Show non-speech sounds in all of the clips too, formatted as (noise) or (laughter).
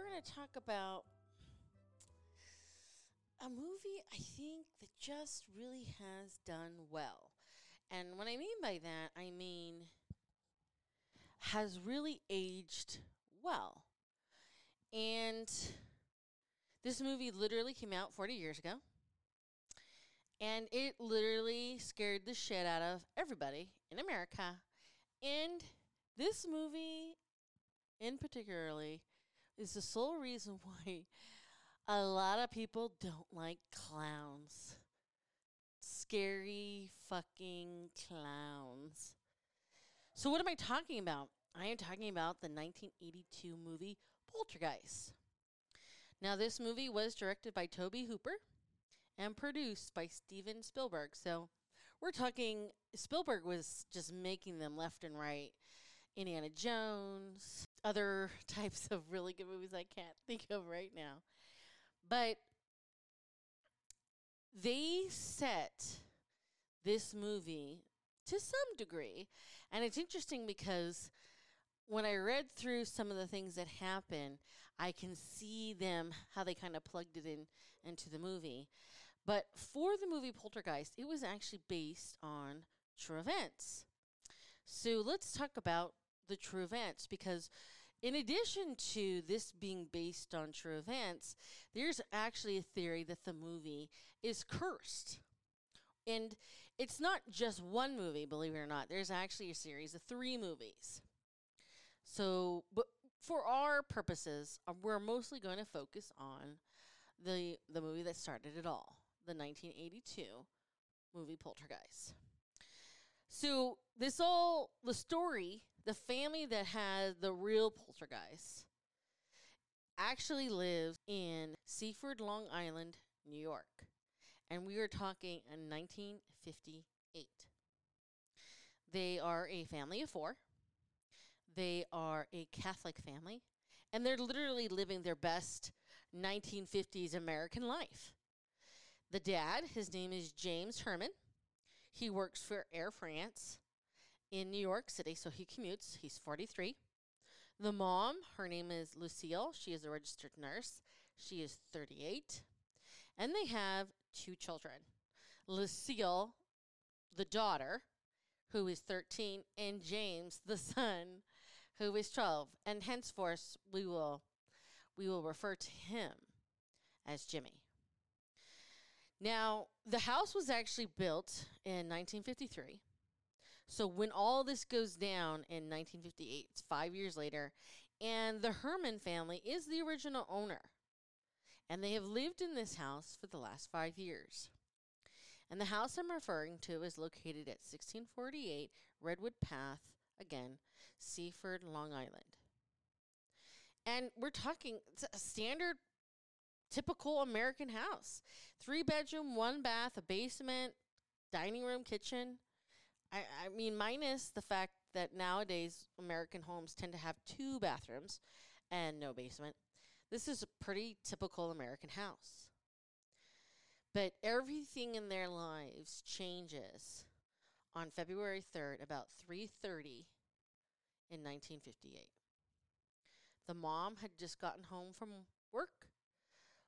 We're going to talk about a movie I think that just really has done well. And what I mean by that, I mean has really aged well. And this movie literally came out 40 years ago. And it literally scared the shit out of everybody in America. And this movie, in particularly, is the sole reason (laughs) why a lot of people don't like clowns. Scary fucking clowns. So, what am I talking about? I am talking about the 1982 movie Poltergeist. Now, this movie was directed by Tobe Hooper and produced by Steven Spielberg. So we're talking Spielberg was just making them left and right. Indiana Jones, other (laughs) types of really good movies I can't (laughs) think of right now. But they set this movie to some degree. And it's interesting because when I read through some of the things that happen, I can see them how they kind of plugged it in into the movie. But for the movie Poltergeist, it was actually based on true events. So let's talk about the true events because, in addition to this being based on true events, there's actually a theory that the movie is cursed. And it's not just one movie, believe it or not. There's actually a series of three movies. So, but for our purposes, uh, we're mostly going to focus on the the movie that started it all, the 1982 movie Poltergeist. So this all the story, the family that had the real poltergeist actually lives in Seaford, Long Island, New York. And we are talking in 1958. They are a family of four. They are a Catholic family. And they're literally living their best 1950s American life. The dad, his name is James Herrmann. He works for Air France in New York City, so he commutes. He's 43. The mom, her name is Lucille. She is a registered nurse. She is 38. And they have two children Lucille, the daughter, who is 13, and James, the son, who is 12. And henceforth, we will, we will refer to him as Jimmy. Now, the house was actually built in 1953. So when all this goes down in 1958, it's five years later, and the Herrmann family is the original owner. And they have lived in this house for the last five years. And the house I'm referring to is located at 1648 Redwood Path, again, Seaford, Long Island. And we're talking a standard, typical American house three bedroom, one bath, a basement, dining room, kitchen. I, I mean, minus the fact that nowadays American homes tend to have two bathrooms and no basement. This is a pretty typical American house. But everything in their lives changes on February 3rd about 3:30 in 1958. The mom had just gotten home from work.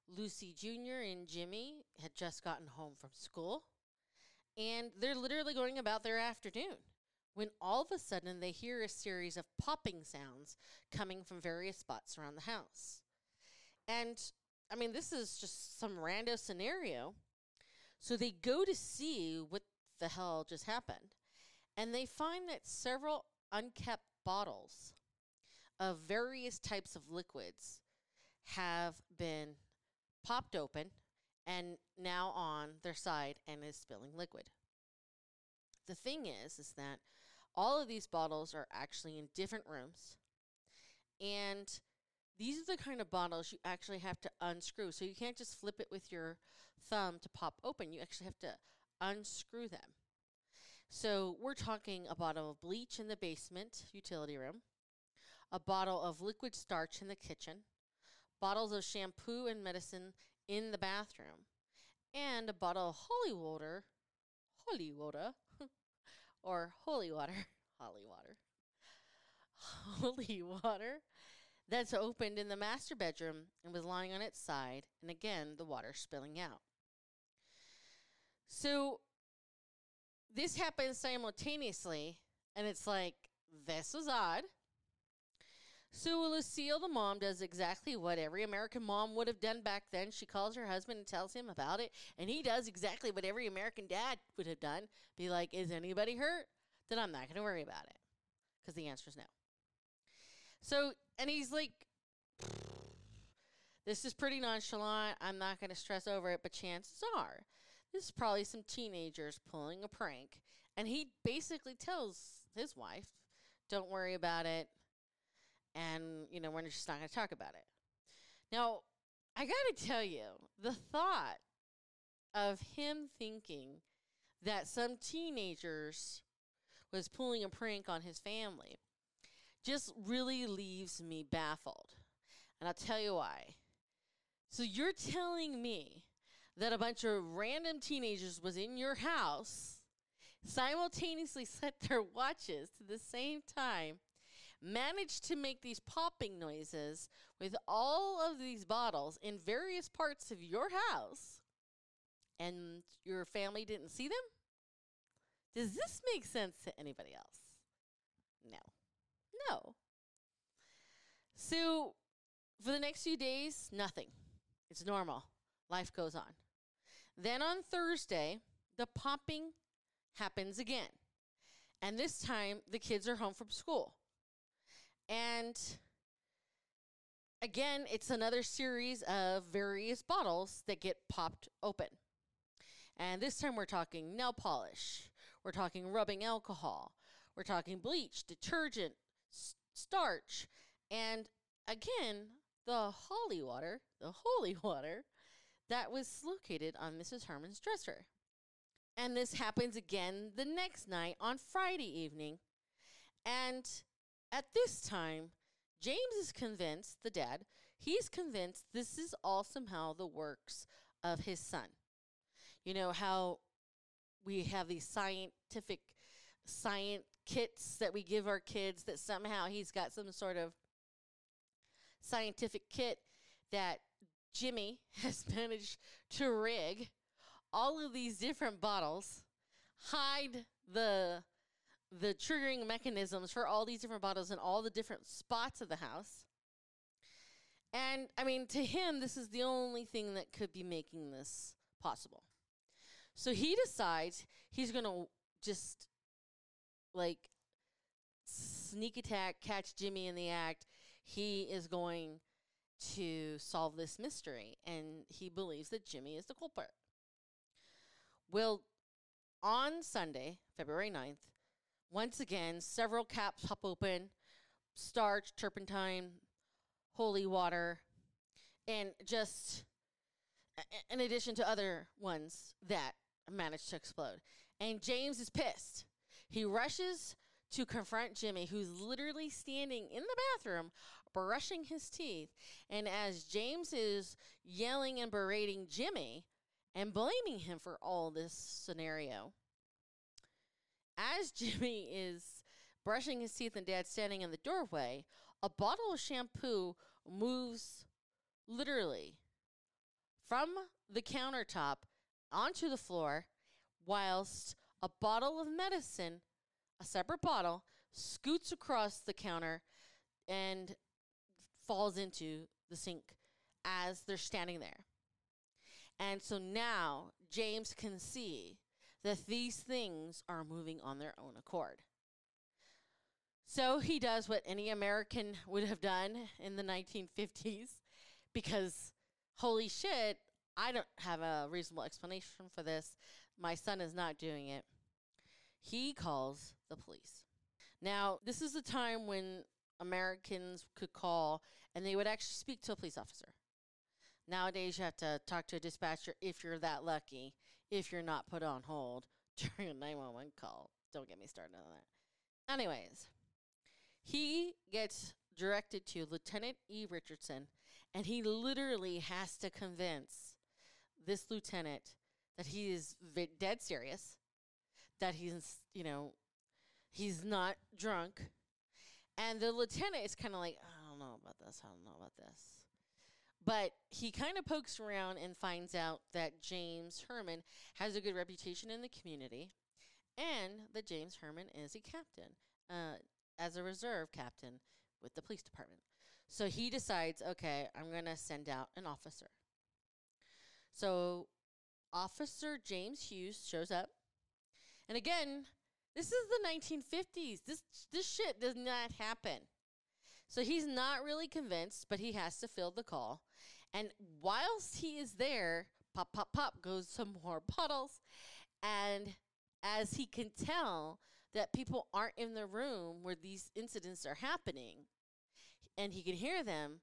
Lucy Jr. and Jimmy had just gotten home from school. And they're literally going about their afternoon when all of a sudden they hear a series of popping sounds coming from various spots around the house. And I mean, this is just some rando scenario. So they go to see what the hell just happened. And they find that several unkept bottles of various types of liquids have been popped open and now on their side and is spilling liquid. The thing is is that all of these bottles are actually in different rooms. And these are the kind of bottles you actually have to unscrew. So you can't just flip it with your thumb to pop open. You actually have to unscrew them. So we're talking a bottle of bleach in the basement utility room, a bottle of liquid starch in the kitchen, bottles of shampoo and medicine in the bathroom, and a bottle of holy water, holy water, (laughs) or holy water, (laughs) holy water, (laughs) holy water that's opened in the master bedroom and was lying on its side, and again, the water spilling out. So this happens simultaneously, and it's like, this is odd. So Lucille, the mom, does exactly what every American mom would have done back then. She calls her husband and tells him about it, and he does exactly what every American dad would have done. Be like, is anybody hurt? Then I'm not going to worry about it. Because the answer is no. So, and he's like, this is pretty nonchalant. I'm not going to stress over it, but chances are this is probably some teenagers pulling a prank. And he basically tells his wife, don't worry about it. And, you know, we're just not going to talk about it. Now, I got to tell you, the thought of him thinking that some teenagers was pulling a prank on his family just really leaves me baffled. And I'll tell you why. So you're telling me that a bunch of random teenagers was in your house, simultaneously set their watches to the same time, managed to make these popping noises with all of these bottles in various parts of your house, and your family didn't see them? Does this make sense to anybody else? No. No. So, for the next few days, nothing. It's normal. Life goes on. Then on Thursday, the popping happens again. And this time, the kids are home from school. And again, it's another series of various bottles that get popped open. And this time, we're talking nail polish, we're talking rubbing alcohol, we're talking bleach, detergent, s- starch, and again, the holy water, the holy (laughs) water that was located on Mrs. Harmon's dresser. And this happens again the next night on Friday evening. And at this time, James is convinced, the dad, he's convinced this is all somehow the works of his son. You know how we have these scientific science kits that we give our kids that somehow he's got some sort of scientific kit that Jimmy (laughs) has managed to rig all of these different bottles, hide the the triggering mechanisms for all these different bottles in all the different spots of the house. And I mean, to him, this is the only thing that could be making this possible. So he decides he's going to just like sneak attack, catch Jimmy in the act. He is going to solve this mystery, and he believes that Jimmy is the culprit. Well, on Sunday, February 9th, once again, several caps pop open starch, turpentine, holy water, and just in addition to other ones that managed to explode. And James is pissed. He rushes to confront Jimmy, who's literally standing in the bathroom brushing his teeth. And as James is yelling and berating Jimmy and blaming him for all this scenario, as (laughs) Jimmy is brushing his teeth and dad standing in the doorway, a bottle of shampoo moves literally from the countertop onto the floor, whilst a bottle of medicine, a separate bottle, scoots across the counter and falls into the sink as they're standing there. And so now James can see that these things are moving on their own accord. So he does what any American would have done in the 1950s because holy shit, I don't have a reasonable explanation for this. My son is not doing it. He calls the police. Now, this is a time when Americans could call and they would actually speak to a police officer. Nowadays, you have to talk to a dispatcher if you're that lucky, if you're not put on hold (laughs) during a 911 call. Don't get me started on that. Anyways, he gets directed to Lieutenant E. Richardson, and he literally has to convince this lieutenant that he is v- dead serious, that he's, you know, he's not drunk. And the lieutenant is kind of like, I don't know about this, I don't know about this. But he kind of pokes around and finds out that James Herrmann has a good reputation in the community and that James Herrmann is a captain, uh, as a reserve captain with the police department. So he decides, okay, I'm going to send out an officer. So Officer James Hughes shows up. And again, this is the 1950s. This this shit does not happen. So he's not really convinced, but he has to fill the call. And whilst he is there, pop, pop, pop goes some more (laughs) bottles. And as he can tell that people aren't in the room where these incidents are happening, and he can hear them,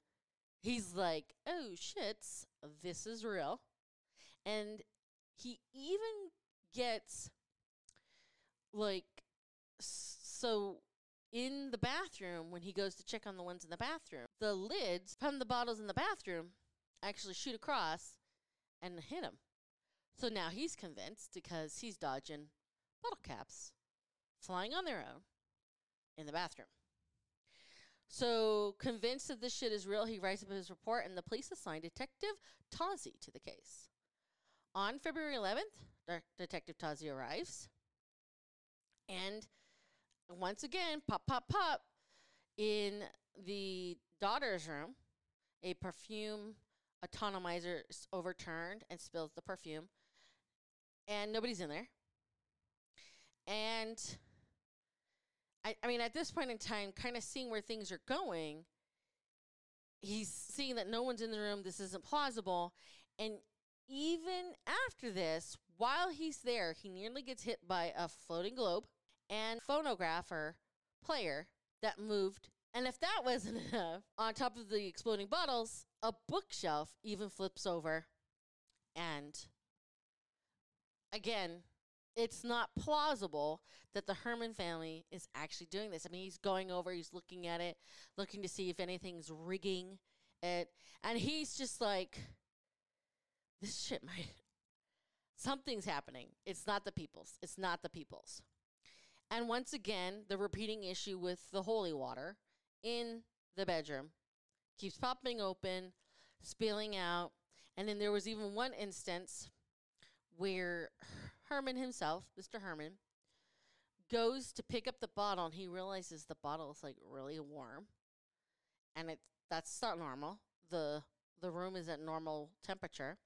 he's like, oh shits, this is real. And he even gets like so in the bathroom when he goes to check on the ones in the bathroom the lids from the bottles in the bathroom actually shoot across and hit him so now he's convinced because he's dodging bottle caps flying on their own in the bathroom so convinced that this shit is real he writes up his report and the police assign detective Tozzi to the case on February 11th, De- Detective Tozzi arrives. And once again, pop, pop, pop, in the daughter's room, a perfume atomizer is overturned and spills the perfume. And nobody's in there. And I, I mean, at this point in time, kind of seeing where things are going, he's seeing that no one's in the room. This isn't plausible. And even after this, while he's there, he nearly gets hit by a floating globe and phonographer player that moved. And if that wasn't (laughs) enough, on top of the exploding bottles, a bookshelf even flips over. And again, it's not plausible that the Herrmann family is actually doing this. I mean, he's going over, he's looking at it, looking to see if anything's rigging it. And he's just like, this shit might (laughs) something's happening. It's not the people's. It's not the people's. And once again, the repeating issue with the holy water in the bedroom keeps popping open, spilling out. And then there was even one instance where Herrmann himself, Mr. Herrmann, goes to pick up the bottle and he realizes the bottle is like really warm. And it that's not normal. The the room is at normal temperature.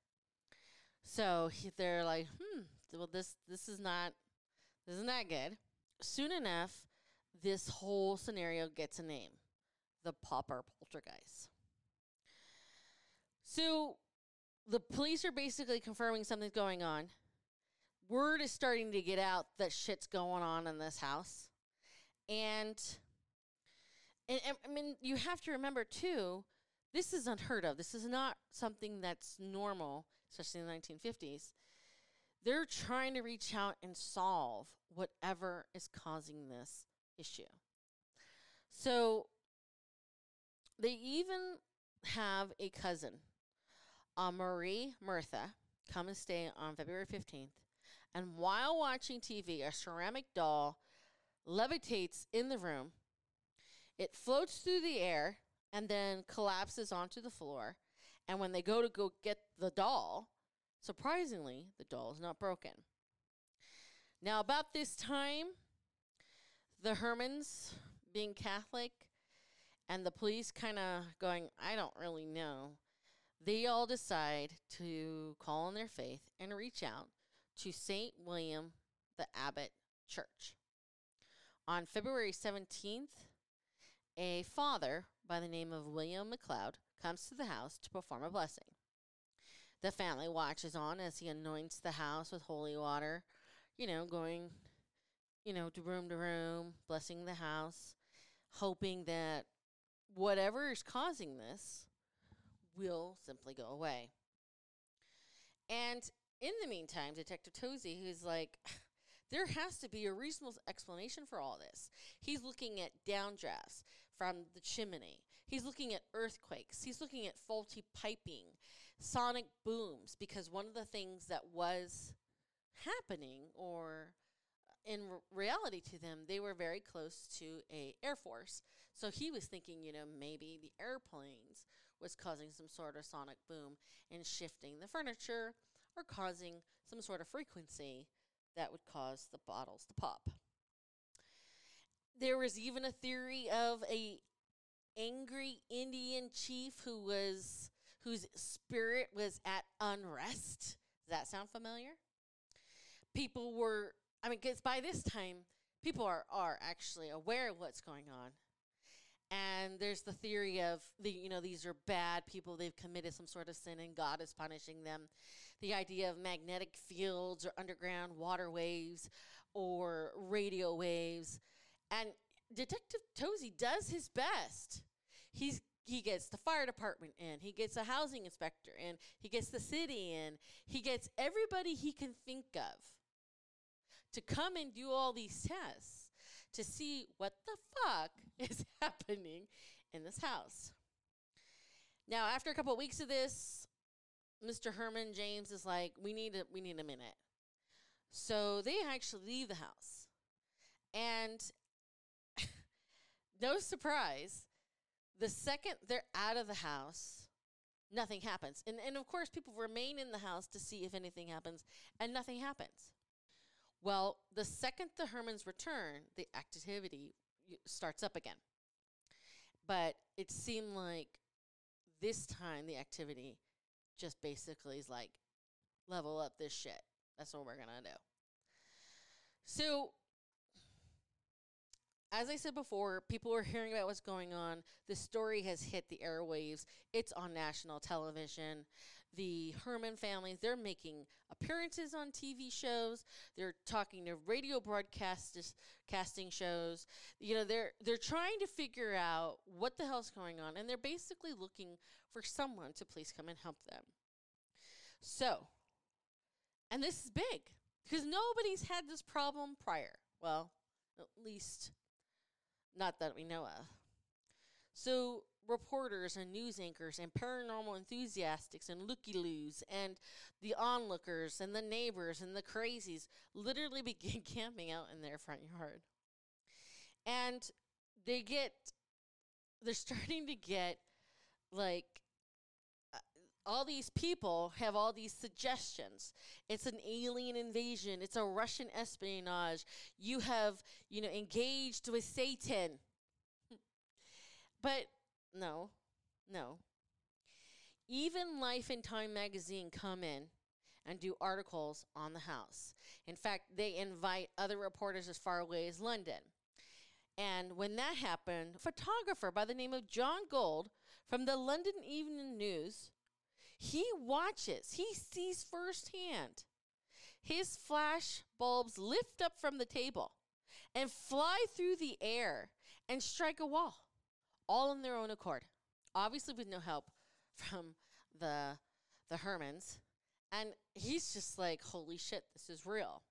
So he, they're like, hmm, well, this this is not this is not good. Soon enough, this whole scenario gets a name, the Popper Poltergeist. So the police are basically confirming something's going on. Word is starting to get out that shit's going on in this house, and and, and I mean you have to remember too, this is unheard of. This is not something that's normal especially in the 1950s, they're trying to reach out and solve whatever is causing this issue. So they even have a cousin, uh, Marie Murtha, come and stay on February 15th. And while watching TV, a ceramic doll levitates in the room. It floats through the air and then collapses onto the floor. And when they go to go get the doll, surprisingly, the doll is not broken. Now, about this time, the Herrmanns, being Catholic, and the police kind of going, I don't really know. they all decide to call on their faith and reach out to St. William the Abbot Church. On February 17th, a father by the name of William McLeod comes to the house to perform a blessing. The family watches on as he anoints the house with holy water, you know, going, you know, to room to room, blessing the house, hoping that whatever is causing this will simply go away. And in the meantime, Detective Tozzi, who's like, (sighs) there has to be a reasonable explanation for all this. He's looking at downdrafts from the chimney. He's looking at earthquakes. He's looking at faulty piping, sonic booms, because one of the things that was happening or in reality to them, they were very close to a air force. So he was thinking, you know, maybe the airplanes was causing some sort of sonic boom and shifting the furniture or causing some sort of frequency that would cause the bottles to pop. There was even a theory of a angry Indian chief who was whose spirit was at unrest. Does that sound familiar? People were I mean cuz by this time people are are actually aware of what's going on. And there's the theory of the you know these are bad people. They've committed some sort of sin and God is punishing them. The idea of magnetic fields or underground water waves or radio waves. And Detective Tozzi does his best. He's he gets the fire department in, he gets a housing inspector in, he gets the city in, he gets everybody he can think of to come and do all these tests to see what the fuck (laughs) is happening in this house. Now, after a couple of weeks of this, Mr. Herrmann James is like, "We need a we need a minute." So they actually leave the house, and (laughs) no surprise, the second they're out of the house, nothing happens. And and of course people remain in the house to see if anything happens, and nothing happens. Well, the second the Herrmanns return, the activity starts up again. But it seemed like this time the activity just basically is like level up this shit. That's what we're going to do. So as I said before, people are hearing about what's going on. The story has hit the airwaves. It's on national television. The Herrmann families, they're making appearances on TV shows. They're talking to radio broadcast casting shows. You know, they're they're trying to figure out what the hell's going on and they're basically looking for someone to please come and help them. So, and this is big because nobody's had this problem prior. Well, at least not that we know of. So, reporters and news anchors and paranormal enthusiasts and looky loos and the onlookers and the neighbors and the crazies literally (laughs) begin camping out in their front yard. And they get, they're starting to get like, uh, all these people have all these suggestions. It's an alien invasion. It's a Russian espionage. You have, you know, engaged with Satan. (laughs) but no, no. Even Life and Time magazine come in and do articles on the house. In fact, they invite other reporters as far away as London. And when that happened, a photographer by the name of John Gold from the London Evening News, he watches, he sees firsthand his flash bulbs lift up from the table and fly through the air and strike a wall all on their own accord. Obviously with no help (laughs) from the the Herrmanns. And he's just like, holy shit, this is real.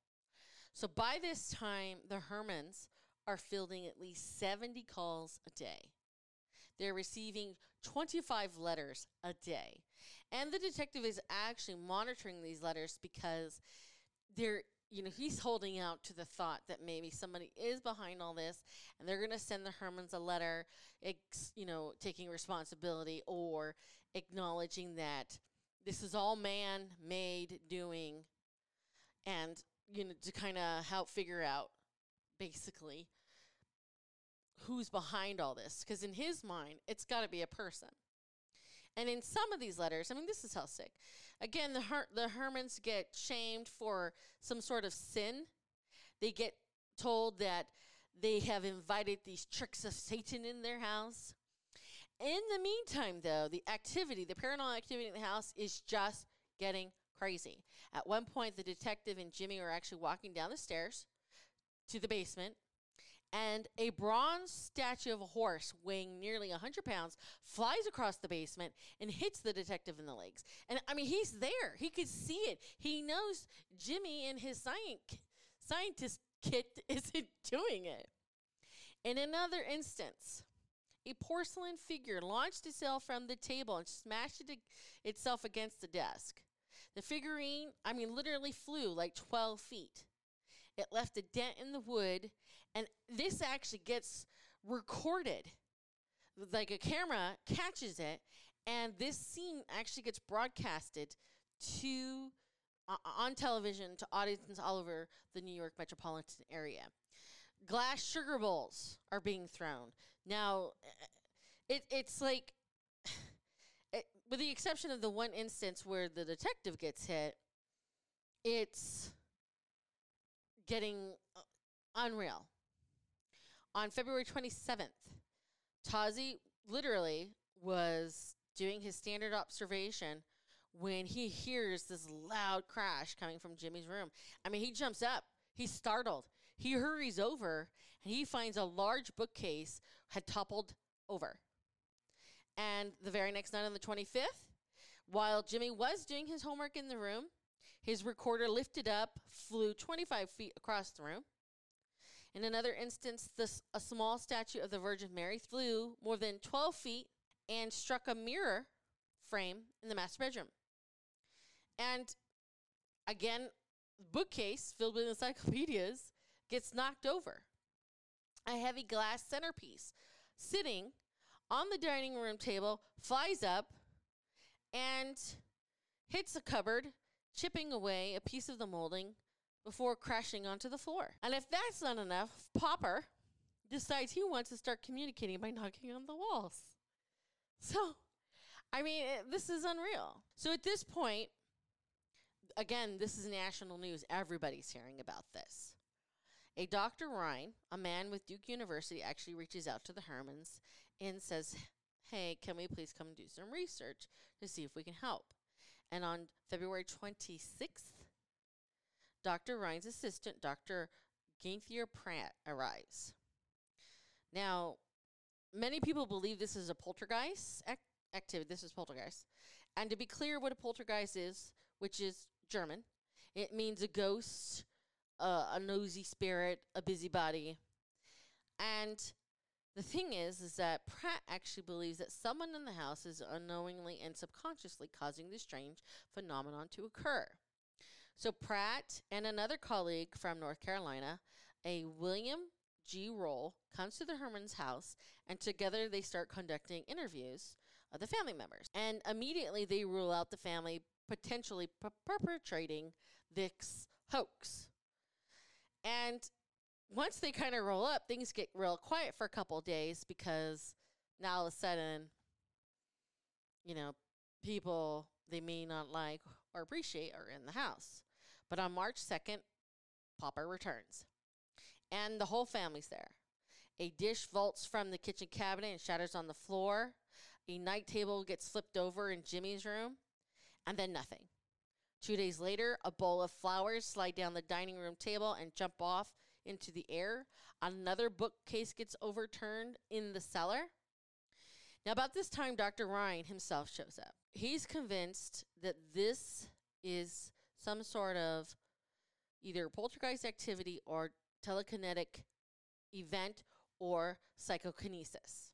So by this time, the Herrmanns are fielding at least 70 calls a day. They're receiving 25 letters a day. And the detective is actually monitoring these letters because they're you know, he's holding out to the thought that maybe somebody is behind all this and they're going to send the Herrmanns a letter, ex, you know, taking responsibility or acknowledging that this is all man made doing and, you know, to kind of help figure out basically who's behind all this. Because in his mind, it's got to be a person. And in some of these letters, I mean, this is how sick. Again, the Her- the Herrmanns get shamed for some sort of sin. They get told that they have invited these tricks of Satan in their house. In the meantime, though, the activity, the paranormal activity in the house is just getting crazy. At one point, the detective and Jimmy are actually walking down the stairs to the basement, and a bronze statue of a horse weighing nearly 100 pounds flies across the basement and hits the detective in the legs. And I mean, he's there. He could see it. He knows Jimmy and his science, scientist kit (laughs) isn't doing it. In another instance, a porcelain figure launched itself from the table and smashed it itself against the desk. The figurine, I mean, literally flew like 12 feet. It left a dent in the wood, and this actually gets recorded. Like a camera catches it, and this scene actually gets broadcasted to uh, on television to audiences all over the New York metropolitan area. Glass sugar bowls are being thrown. Now, it it's like, (sighs) it, with the exception of the one instance where the detective gets hit, it's getting uh, unreal. On February 27th, Tazi literally was doing his standard observation when he hears this loud crash coming from Jimmy's room. I mean, he jumps up, he's startled. He hurries over and he finds a large bookcase had toppled over. And the very next night on the 25th, while Jimmy was doing his homework in the room, his recorder lifted up, flew 25 feet across the room. In another instance, a small statue of the Virgin Mary flew more than 12 feet and struck a mirror frame in the master bedroom. And again, the bookcase filled with (laughs) encyclopedias gets knocked over. A heavy glass centerpiece sitting on the dining room table flies up and hits a cupboard, chipping away a piece of the molding before crashing onto the floor. And if that's not enough, Popper decides he wants to start communicating by knocking on the walls. So, I mean, it, this is unreal. So at this point, again, this is national news. Everybody's hearing about this. A Dr. Rhine, a man with Duke University, actually reaches out to the Herrmanns and says, Hey, can we please come do some research to see if we can help? And on February 26th, Dr. Rhine's assistant, Dr. Gaither Pratt, arrives. Now, many people believe this is a poltergeist ac- activity. This is poltergeist. And to be clear, what a poltergeist is, which is German, it means a ghost, uh, a nosy spirit, a busybody. And the thing is, is that Pratt actually believes that someone in the house is unknowingly and subconsciously causing this strange phenomenon to occur. So Pratt and another colleague from North Carolina, a William G. Roll, comes to the Herrmann's house, and together they start conducting interviews of the family members. And immediately they rule out the family potentially perpetrating this hoax. And once they kind of roll up, things get real quiet for a couple days because now all of a sudden, you know, people they may not like or appreciate are in the house. But on March 2nd, Popper returns. And the whole family's there. A dish vaults from the kitchen cabinet and shatters on the floor. A night table gets flipped over in Jimmy's room. And then nothing. Two days later, a bowl of flowers slide down the dining room table and jump off into the air. Another bookcase gets overturned in the cellar. Now, about this time, Dr. Rhine himself shows up. He's convinced that this is some sort of either poltergeist activity or telekinetic event or psychokinesis.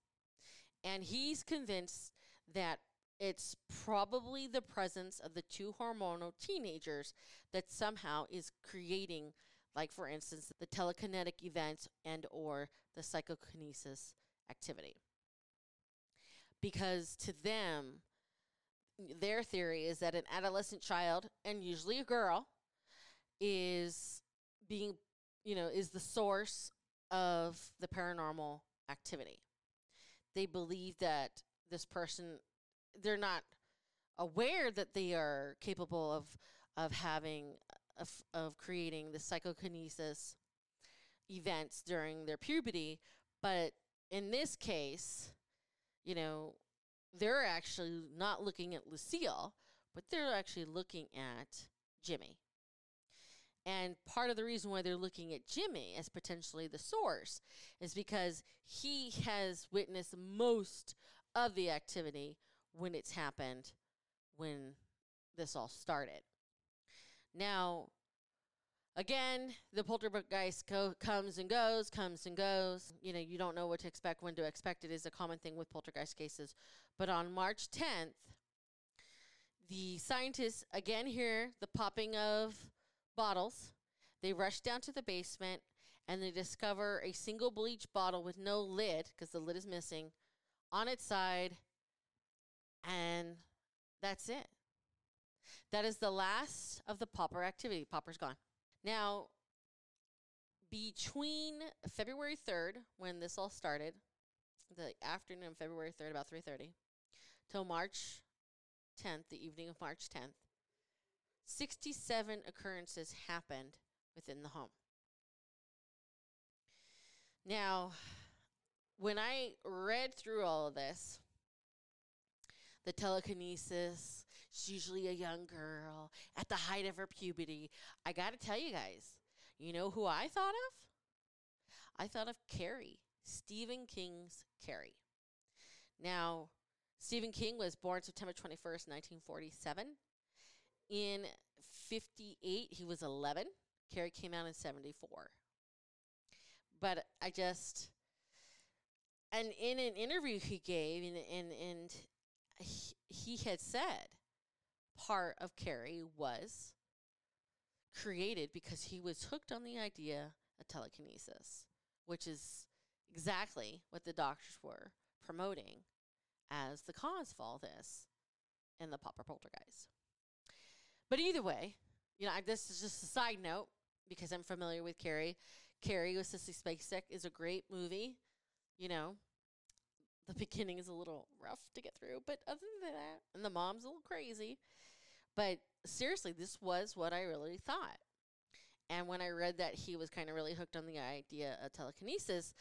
And he's convinced that it's probably the presence of the two hormonal teenagers that somehow is creating like for instance the telekinetic events and or the psychokinesis activity because to them their theory is that an adolescent child and usually a girl is being you know is the source of the paranormal activity. They believe that this person they're not aware that they are capable of of having of, of creating the psychokinesis events during their puberty but in this case you know they're actually not looking at Lucille but they're actually looking at Jimmy and part of the reason why they're looking at Jimmy as potentially the source is because he has witnessed most of the activity when it's happened when this all started. Now, again, the poltergeist co- comes and goes, comes and goes. You know, you don't know what to expect, when to expect it is a common thing with poltergeist cases. But on March 10th, the scientists again hear the popping of bottles. They rush down to the basement and they discover a single bleach bottle with no lid because the lid is missing on its side. And that's it. That is the last of the popper activity. Popper's gone. Now, between February 3rd, when this all started, the afternoon of February 3rd, about 3.30, till March 10th, the evening of March 10th, 67 occurrences happened within the home. Now, when I read through all of this, the telekinesis, she's usually a young girl at the height of her puberty. I got to tell you guys, you know who I thought of? I thought of Carrie, Stephen King's Carrie. Now, Stephen King was born September 21st, 1947. In 58, he was 11. Carrie came out in 74. But I just, and in an interview he gave, and, and, and he, he had said part of Carrie was created because he was hooked on the idea of telekinesis, which is exactly what the doctors were promoting as the cause for all this in the Popper Poltergeist. But either way, you know, I, this is just a side note because I'm familiar with Carrie. Carrie with Sissy Spacek is a great movie. You know, the beginning is a little rough to get through, but other than that, and the mom's a little crazy. But seriously, this was what I really thought. And when I read that he was kind of really hooked on the idea of telekinesis,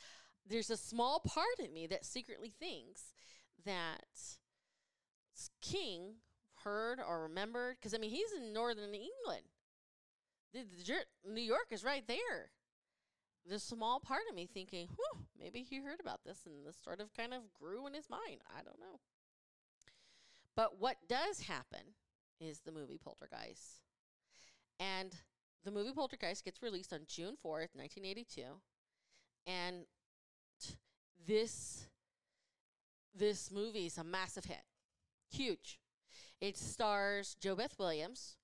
there's a small part of me that secretly thinks that King heard or remembered, because I mean, he's in northern England. The, the, New York is right there. There's a small part of me thinking, whew, maybe he heard about this and this sort of kind of grew in his mind. I don't know. But what does happen is the movie Poltergeist. And the movie Poltergeist gets released on June 4th, 1982. And this this movie is a massive hit. Huge. It stars JoBeth Williams,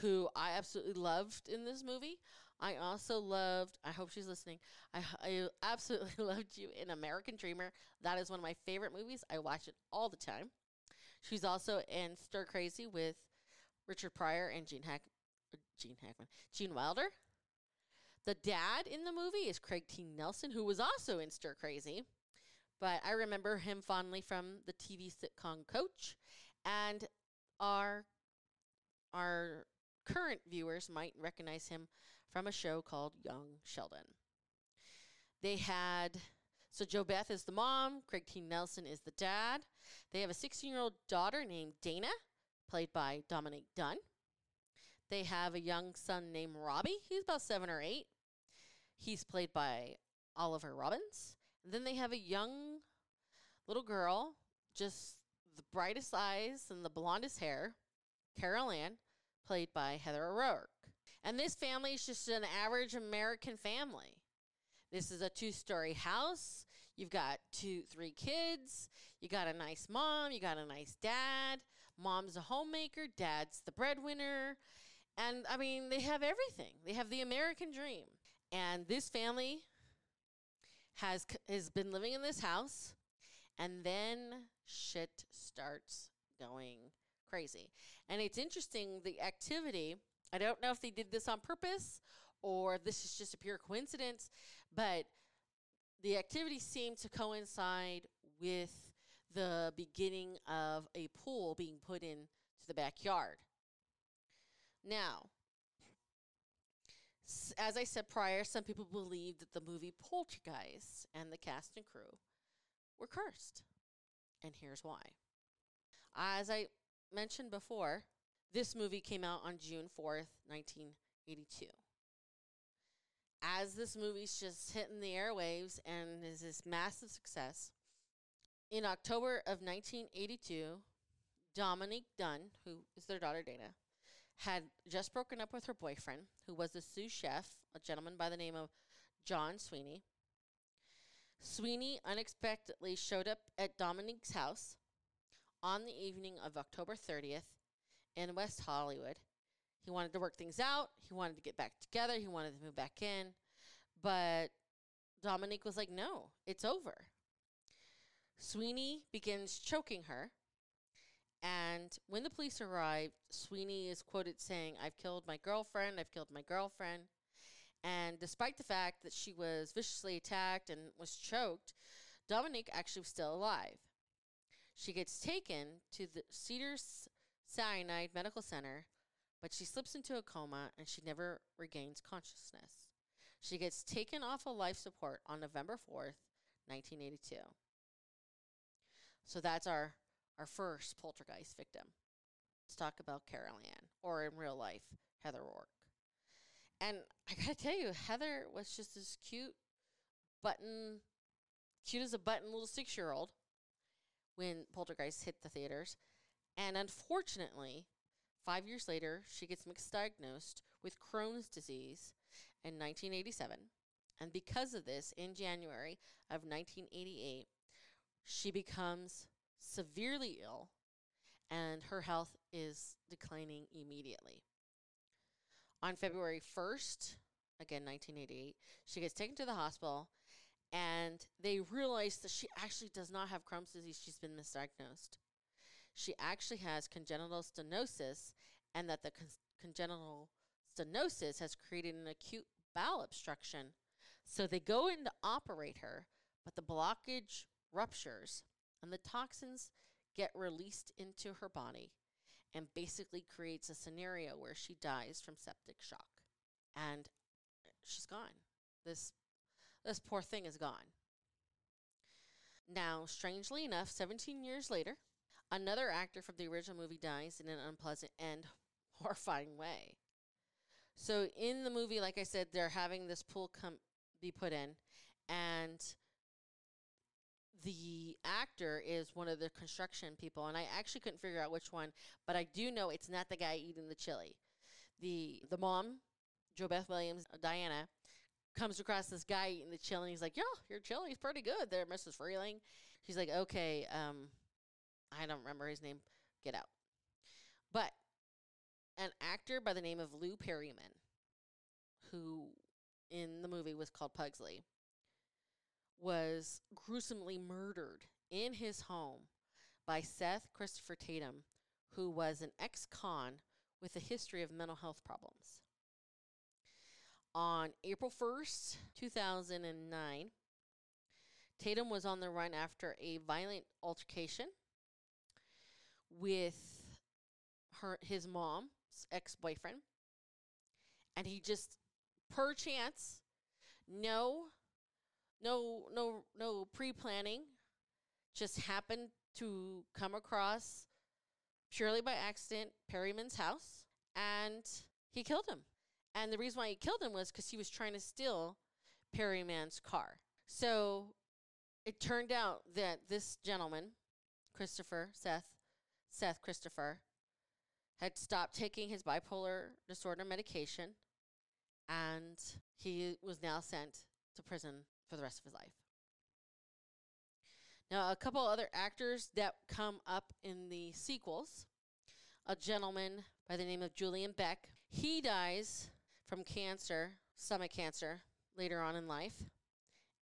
who I absolutely loved in this movie. I also loved, I hope she's listening. I, I absolutely (laughs) loved you in American Dreamer. That is one of my favorite movies. I watch it all the time. She's also in Stir Crazy with Richard Pryor and Gene Hack uh, Gene Hackman. Gene Wilder. The dad in the movie is Craig T. Nelson, who was also in Stir Crazy. But I remember him fondly from the TV sitcom Coach. And our our current viewers might recognize him from a show called Young Sheldon. They had so JoBeth is the mom, Craig T. Nelson is the dad. They have a 16 year old daughter named Dana, played by Dominique Dunne. They have a young son named Robbie. He's about seven or eight. He's played by Oliver Robbins. And then they have a young little girl, just the brightest eyes and the blondest hair, Carol Anne, played by Heather O'Rourke. And this family is just an average American family. This is a two story house. You've got two, three kids. You got a nice mom. You got a nice dad. Mom's a homemaker. Dad's the breadwinner. And I mean, they have everything. They have the American dream. And this family has has been living in this house, and then shit starts going crazy. And it's interesting the activity. I don't know if they did this on purpose or this is just a pure coincidence, but the activity seemed to coincide with the beginning of a pool being put in to the backyard. Now, as I said prior, some people believe that the movie Poltergeist and the cast and crew were cursed. And here's why. As I mentioned before, this movie came out on June 4th, 1982. As this movie's just hitting the airwaves and is this massive success, in October of 1982, Dominique Dunne, who is their daughter Dana, had just broken up with her boyfriend, who was a sous chef, a gentleman by the name of John Sweeney. Sweeney unexpectedly showed up at Dominique's house on the evening of October 30th in West Hollywood. He wanted to work things out, he wanted to get back together, he wanted to move back in, but Dominique was like, no, it's over. Sweeney begins choking her. And when the police arrived, Sweeney is quoted saying, I've killed my girlfriend, I've killed my girlfriend. And despite the fact that she was viciously attacked and was choked, Dominique actually was still alive. She gets taken to the Cedars Cyanide Medical Center, but she slips into a coma and she never regains consciousness. She gets taken off of life support on November 4th, 1982. So that's our, our first poltergeist victim. Let's talk about Carol Anne, or in real life, Heather Rourke. And I gotta tell you, Heather was just this cute button, cute as a button little six year old when Poltergeist hit the theaters. And unfortunately, five years later, she gets misdiagnosed with Crohn's disease in 1987. And because of this, in January of 1988, she becomes severely ill and her health is declining immediately. On February 1st, again 1988, she gets taken to the hospital and they realize that she actually does not have Crohn's disease. She's been misdiagnosed. She actually has congenital stenosis, and that the con- congenital stenosis has created an acute bowel obstruction. So they go in to operate her, but the blockage ruptures and the toxins get released into her body and basically creates a scenario where she dies from septic shock. And she's gone. This this poor thing is gone. Now, strangely enough, 17 years later, another actor from the original movie dies in an unpleasant and (laughs) horrifying way. So in the movie, like I said, they're having this pool come be put in, and the actor is one of the construction people, and I actually couldn't figure out which one, but I do know it's not the guy eating the chili. The the mom, JoBeth Williams, uh, Diana, comes across this guy eating the chili, and he's like, "Yeah, your chili's pretty good there, Mrs. Freeling." She's like, "Okay, um, I don't remember his name. Get out." But an actor by the name of Lou Perryman, who in the movie was called Pugsley, was gruesomely murdered in his home by Seth Christopher Tatum, who was an ex con with a history of mental health problems. On April 1st, 2009, Tatum was on the run after a violent altercation with her his mom's ex-boyfriend. And he just per chance no no no no pre-planning just happened to come across purely by accident Perryman's house and he killed him. And the reason why he killed him was because he was trying to steal Perryman's car. So it turned out that this gentleman, Christopher Seth, Seth Christopher, had stopped taking his bipolar disorder medication and he was now sent to prison for the rest of his life. Now, a couple other actors that come up in the sequels a gentleman by the name of Julian Beck. He dies from cancer, stomach cancer, later on in life.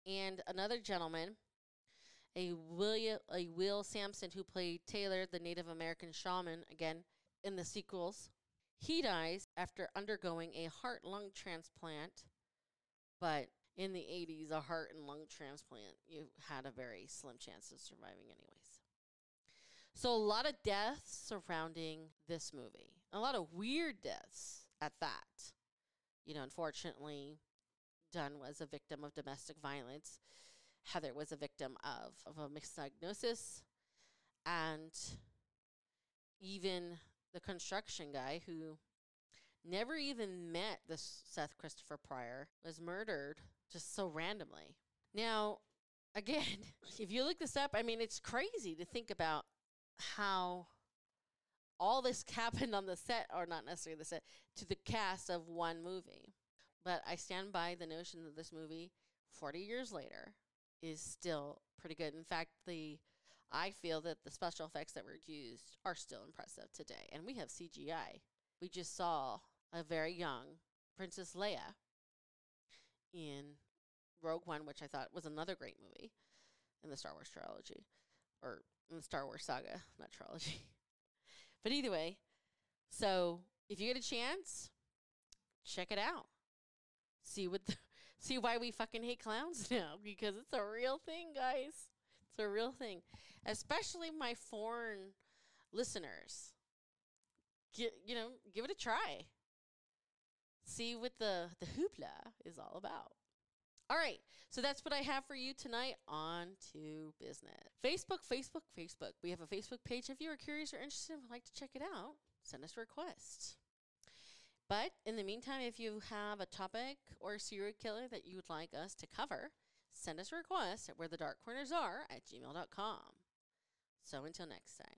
And another gentleman, a William, a Will Sampson, who played Taylor, the Native American shaman, again in the sequels. He dies after undergoing a heart lung transplant, but in the 80s, a heart and lung transplant, you had a very slim chance of surviving, anyways. So, a lot of deaths surrounding this movie, a lot of weird deaths at that. You know, unfortunately, Dunne was a victim of domestic violence. Heather was a victim of, of a misdiagnosis. And even the construction guy who never even met this Seth Christopher Pryor was murdered just so randomly. Now, again, (laughs) if you look this up, I mean, it's crazy to think about how all this (laughs) happened on the set, or not necessarily the set, to the cast of one movie. But I stand by the notion that this movie, 40 years later, is still pretty good. In fact, the I feel that the special effects that were used are still impressive today. And we have CGI. We just saw a very young Princess Leia in Rogue One, which I thought was another great movie in the Star Wars trilogy, or in the Star Wars saga, (laughs) not trilogy. (laughs) but either way, so if you get a chance, check it out. See what the, (laughs) see why we fucking hate clowns now because it's a real thing, guys. It's a real thing, especially my foreign listeners. Get, you know, give it a try. See what the the hoopla is all about. All right, so that's what I have for you tonight on to business. Facebook, Facebook, Facebook. We have a Facebook page. If you are curious or interested and would like to check it out, send us a request. But in the meantime, if you have a topic or a serial killer that you would like us to cover, send us a request at where the dark corners are at gmail.com. So until next time,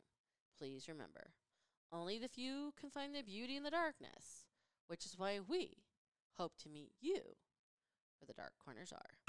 please remember only the few can find the beauty in the darkness, which is why we hope to meet you where the dark corners are.